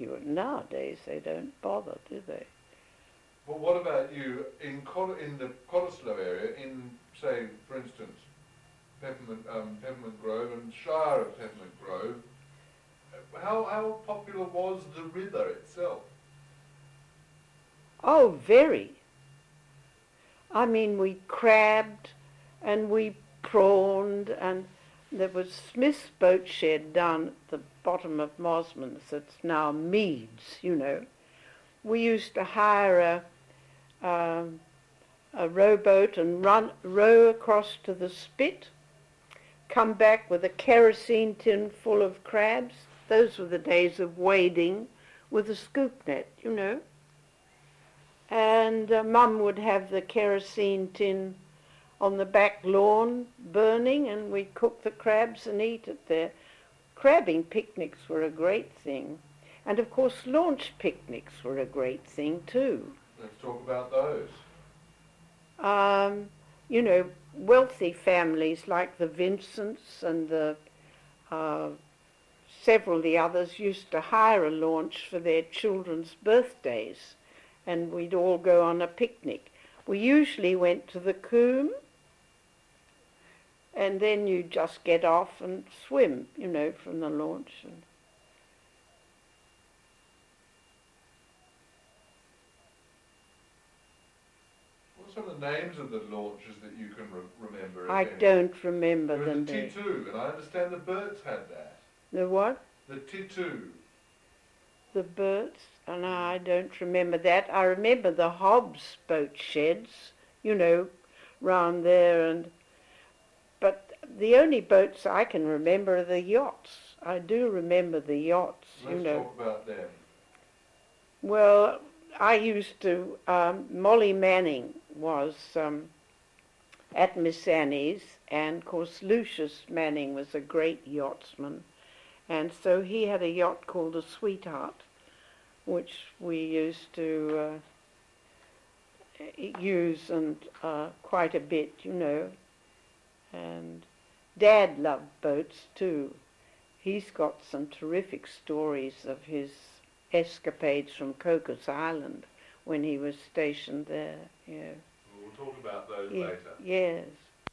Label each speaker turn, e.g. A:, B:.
A: you. Nowadays they don't bother, do they?
B: Well, what about you in Col- in the Cottesloe area, in say, for instance, Peppermint, um, Peppermint Grove and Shire of Peppermint Grove? How how popular was the river itself?
A: Oh, very. I mean, we crabbed and we prawned, and there was Smith's boat shed down at the bottom of Mosman's that's now Meads, you know. We used to hire a, um, a rowboat and run, row across to the spit, come back with a kerosene tin full of crabs. Those were the days of wading with a scoop net, you know and uh, Mum would have the kerosene tin on the back lawn burning, and we'd cook the crabs and eat it there. Crabbing picnics were a great thing, and of course launch picnics were a great thing too.
B: Let's talk about those.
A: Um, you know, wealthy families like the Vincents and the uh, several of the others used to hire a launch for their children's birthdays and we'd all go on a picnic. We usually went to the Coombe and then you just get off and swim, you know, from the launch. And
B: What are some of the names of the launches that you can re- remember?
A: I
B: any?
A: don't remember
B: There
A: them.
B: the
A: there.
B: T2, and I understand the Birds had that.
A: The what?
B: The T2.
A: The birds? And I don't remember that. I remember the Hobbs boat sheds, you know, round there and the only boats I can remember are the yachts. I do remember the yachts,
B: Let's
A: you know.
B: talk about them.
A: Well, I used to. Um, Molly Manning was um, at Miss Annie's, and of course Lucius Manning was a great yachtsman, and so he had a yacht called the Sweetheart, which we used to uh, use and uh, quite a bit, you know. And Dad loved boats too. He's got some terrific stories of his escapades from Cocos Island when he was stationed there. Yeah.
B: We'll talk about those
A: Ye-
B: later.
A: Yes.